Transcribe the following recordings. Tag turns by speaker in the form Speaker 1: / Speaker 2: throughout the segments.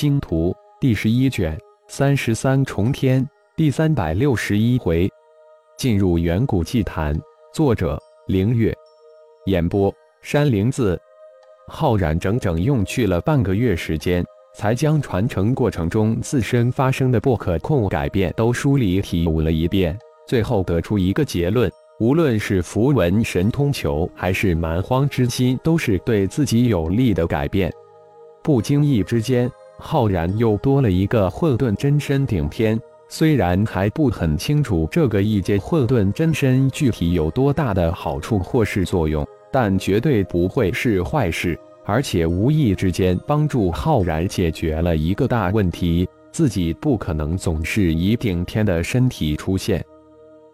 Speaker 1: 星图》第十一卷三十三重天第三百六十一回，进入远古祭坛。作者：凌月。演播：山灵子。浩然整整用去了半个月时间，才将传承过程中自身发生的不可控改变都梳理体悟了一遍，最后得出一个结论：无论是符文神通球，还是蛮荒之心，都是对自己有利的改变。不经意之间，浩然又多了一个混沌真身顶天。虽然还不很清楚这个异界混沌真身具体有多大的好处或是作用。但绝对不会是坏事，而且无意之间帮助浩然解决了一个大问题。自己不可能总是以顶天的身体出现。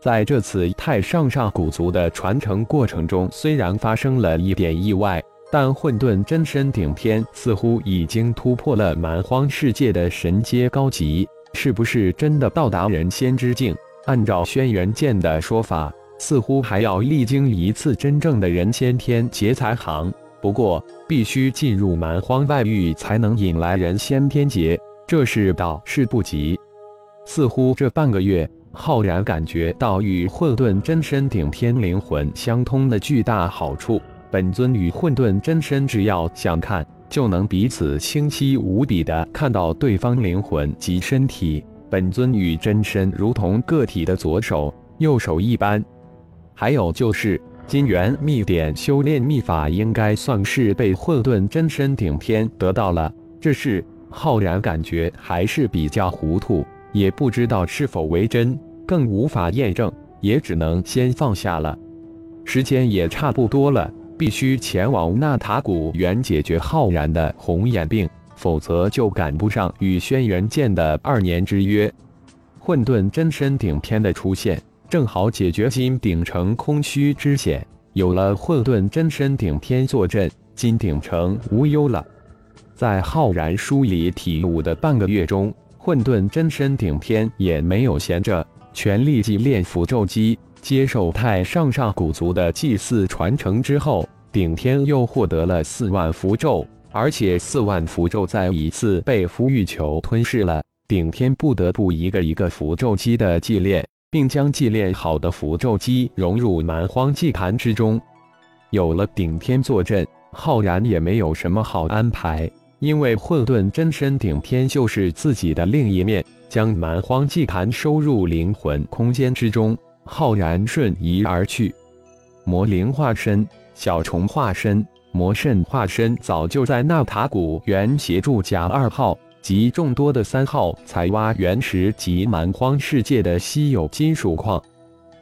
Speaker 1: 在这次太上上古族的传承过程中，虽然发生了一点意外，但混沌真身顶天似乎已经突破了蛮荒世界的神阶高级，是不是真的到达人仙之境？按照轩辕剑的说法。似乎还要历经一次真正的人仙天劫才行，不过必须进入蛮荒外域才能引来人仙天劫，这是倒是不急。似乎这半个月，浩然感觉到与混沌真身顶天灵魂相通的巨大好处。本尊与混沌真身只要想看，就能彼此清晰无比的看到对方灵魂及身体。本尊与真身如同个体的左手、右手一般。还有就是金元秘典修炼秘法，应该算是被混沌真身顶天得到了。这事浩然感觉还是比较糊涂，也不知道是否为真，更无法验证，也只能先放下了。时间也差不多了，必须前往纳塔古原解决浩然的红眼病，否则就赶不上与轩辕剑的二年之约。混沌真身顶天的出现。正好解决金鼎城空虚之险，有了混沌真身顶天坐镇，金鼎城无忧了。在浩然梳理体悟的半个月中，混沌真身顶天也没有闲着，全力祭炼符咒机。接受太上上古族的祭祀传承之后，顶天又获得了四万符咒，而且四万符咒再一次被符玉球吞噬了。顶天不得不一个一个符咒机的祭炼。并将祭炼好的符咒机融入蛮荒祭坛之中。有了顶天坐镇，浩然也没有什么好安排，因为混沌真身顶天就是自己的另一面，将蛮荒祭坛收入灵魂空间之中。浩然瞬移而去。魔灵化身、小虫化身、魔圣化身早就在纳塔古原协助甲二号。及众多的三号采挖原石及蛮荒世界的稀有金属矿，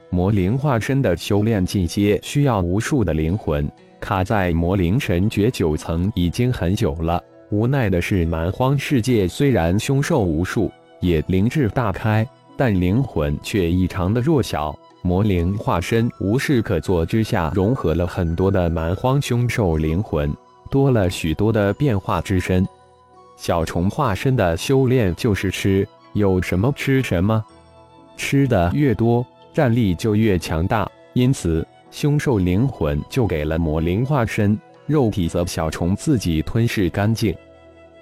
Speaker 1: 魔灵化身的修炼进阶需要无数的灵魂，卡在魔灵神诀九层已经很久了。无奈的是，蛮荒世界虽然凶兽无数，也灵智大开，但灵魂却异常的弱小。魔灵化身无事可做之下，融合了很多的蛮荒凶兽灵魂，多了许多的变化之身。小虫化身的修炼就是吃，有什么吃什么，吃的越多，战力就越强大。因此，凶兽灵魂就给了魔灵化身，肉体则小虫自己吞噬干净。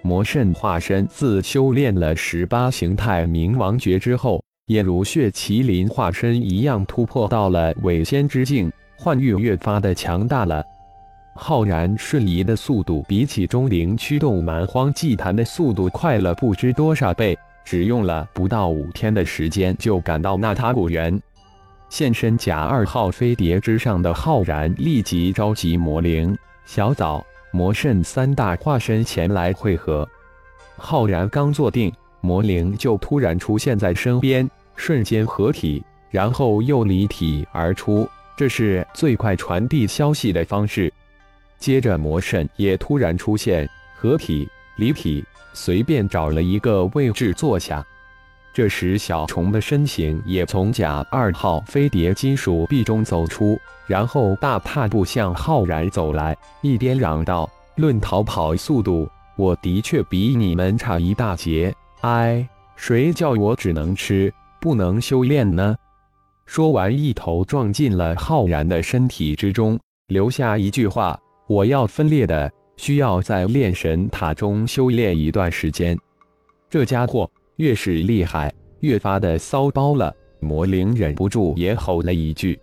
Speaker 1: 魔圣化身自修炼了十八形态冥王诀之后，也如血麒麟化身一样，突破到了伪仙之境，幻域越发的强大了。浩然瞬移的速度比起钟灵驱动蛮荒祭坛的速度快了不知多少倍，只用了不到五天的时间就赶到纳塔古园。现身甲二号飞碟之上的浩然立即召集魔灵、小枣、魔圣三大化身前来会合。浩然刚坐定，魔灵就突然出现在身边，瞬间合体，然后又离体而出，这是最快传递消息的方式。接着，魔圣也突然出现，合体、离体，随便找了一个位置坐下。这时，小虫的身形也从甲二号飞碟金属壁中走出，然后大踏步向浩然走来，一边嚷道：“论逃跑速度，我的确比你们差一大截。哎，谁叫我只能吃，不能修炼呢？”说完，一头撞进了浩然的身体之中，留下一句话。我要分裂的，需要在炼神塔中修炼一段时间。这家伙越是厉害，越发的骚包了。魔灵忍不住也吼了一句。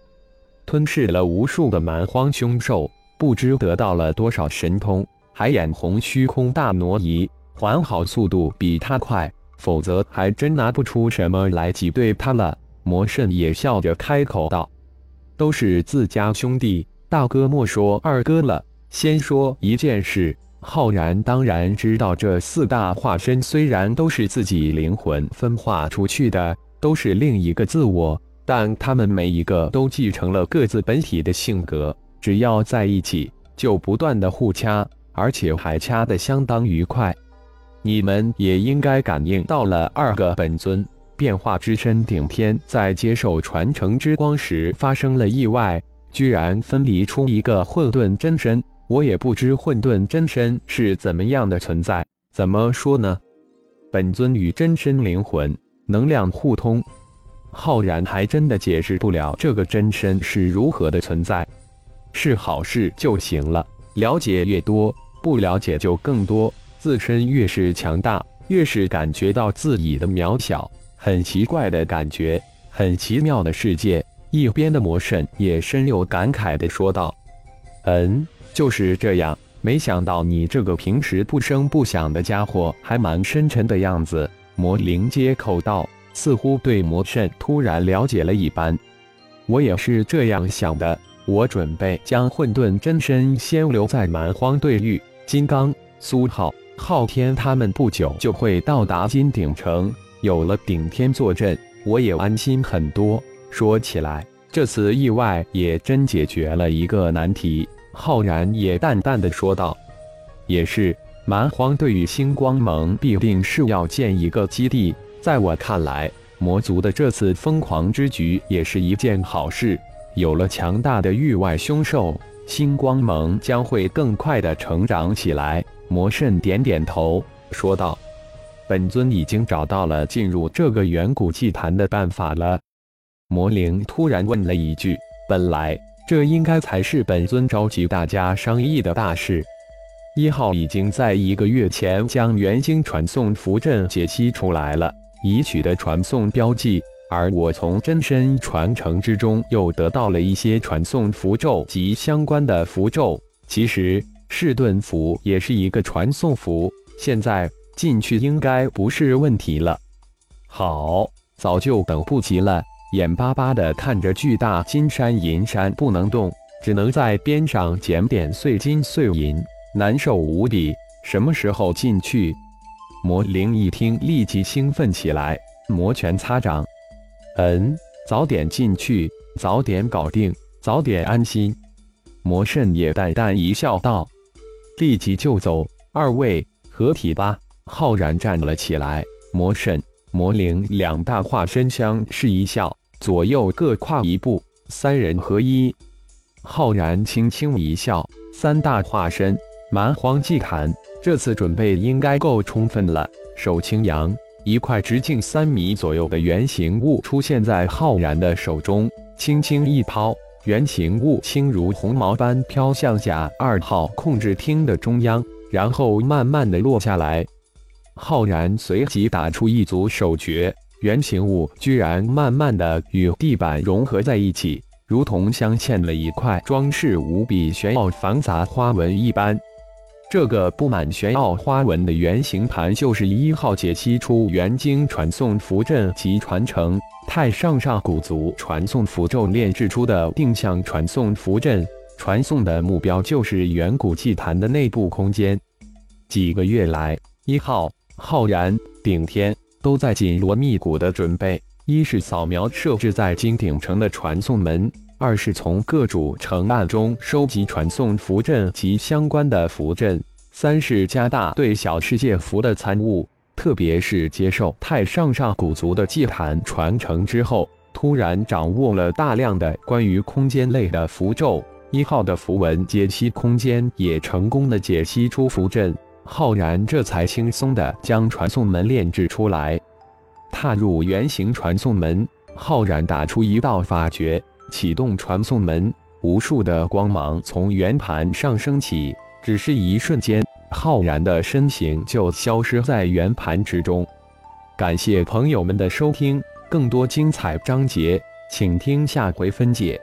Speaker 1: 吞噬了无数的蛮荒凶兽，不知得到了多少神通，还眼红虚空大挪移，还好速度比他快，否则还真拿不出什么来挤兑他了。魔圣也笑着开口道：“都是自家兄弟，大哥莫说二哥了。先说一件事。”浩然当然知道，这四大化身虽然都是自己灵魂分化出去的，都是另一个自我，但他们每一个都继承了各自本体的性格，只要在一起，就不断的互掐，而且还掐得相当愉快。你们也应该感应到了，二个本尊变化之身顶天在接受传承之光时发生了意外，居然分离出一个混沌真身。我也不知混沌真身是怎么样的存在，怎么说呢？本尊与真身灵魂能量互通，浩然还真的解释不了这个真身是如何的存在。是好事就行了，了解越多，不了解就更多。自身越是强大，越是感觉到自己的渺小，很奇怪的感觉，很奇妙的世界。一边的魔神也深有感慨的说道：“嗯。”就是这样，没想到你这个平时不声不响的家伙还蛮深沉的样子。魔灵接口道，似乎对魔圣突然了解了一般。我也是这样想的。我准备将混沌真身先留在蛮荒对域，金刚、苏浩、昊天他们不久就会到达金鼎城，有了顶天坐镇，我也安心很多。说起来，这次意外也真解决了一个难题。浩然也淡淡的说道：“也是，蛮荒对于星光盟必定是要建一个基地。在我看来，魔族的这次疯狂之举也是一件好事。有了强大的域外凶兽，星光盟将会更快的成长起来。”魔圣点点头，说道：“本尊已经找到了进入这个远古祭坛的办法了。”魔灵突然问了一句：“本来……”这应该才是本尊召集大家商议的大事。一号已经在一个月前将元星传送符阵解析出来了，已取得传送标记。而我从真身传承之中又得到了一些传送符咒及相关的符咒。其实士盾符也是一个传送符，现在进去应该不是问题了。好，早就等不及了。眼巴巴地看着巨大金山银山不能动，只能在边上捡点碎金碎银，难受无比。什么时候进去？魔灵一听，立即兴奋起来，摩拳擦掌：“嗯，早点进去，早点搞定，早点安心。”魔圣也淡淡一笑，道：“立即就走，二位合体吧。”浩然站了起来，魔圣、魔灵两大化身相视一笑。左右各跨一步，三人合一。浩然轻轻一笑，三大化身，蛮荒祭坛，这次准备应该够充分了。手轻扬，一块直径三米左右的圆形物出现在浩然的手中，轻轻一抛，圆形物轻如鸿毛般飘向甲二号控制厅的中央，然后慢慢的落下来。浩然随即打出一组手诀。圆形物居然慢慢的与地板融合在一起，如同镶嵌了一块装饰无比玄奥繁杂花纹一般。这个布满玄奥花纹的圆形盘，就是一号解析出元晶传送符阵及传承太上上古族传送符咒炼制出的定向传送符阵，传送的目标就是远古祭坛的内部空间。几个月来，一号、浩然、顶天。都在紧锣密鼓的准备：一是扫描设置在金鼎城的传送门；二是从各主城暗中收集传送符阵及相关的符阵；三是加大对小世界符的参悟。特别是接受太上上古族的祭坛传承之后，突然掌握了大量的关于空间类的符咒。一号的符文解析空间也成功的解析出符阵。浩然这才轻松地将传送门炼制出来，踏入圆形传送门。浩然打出一道法诀，启动传送门，无数的光芒从圆盘上升起。只是一瞬间，浩然的身形就消失在圆盘之中。感谢朋友们的收听，更多精彩章节，请听下回分解。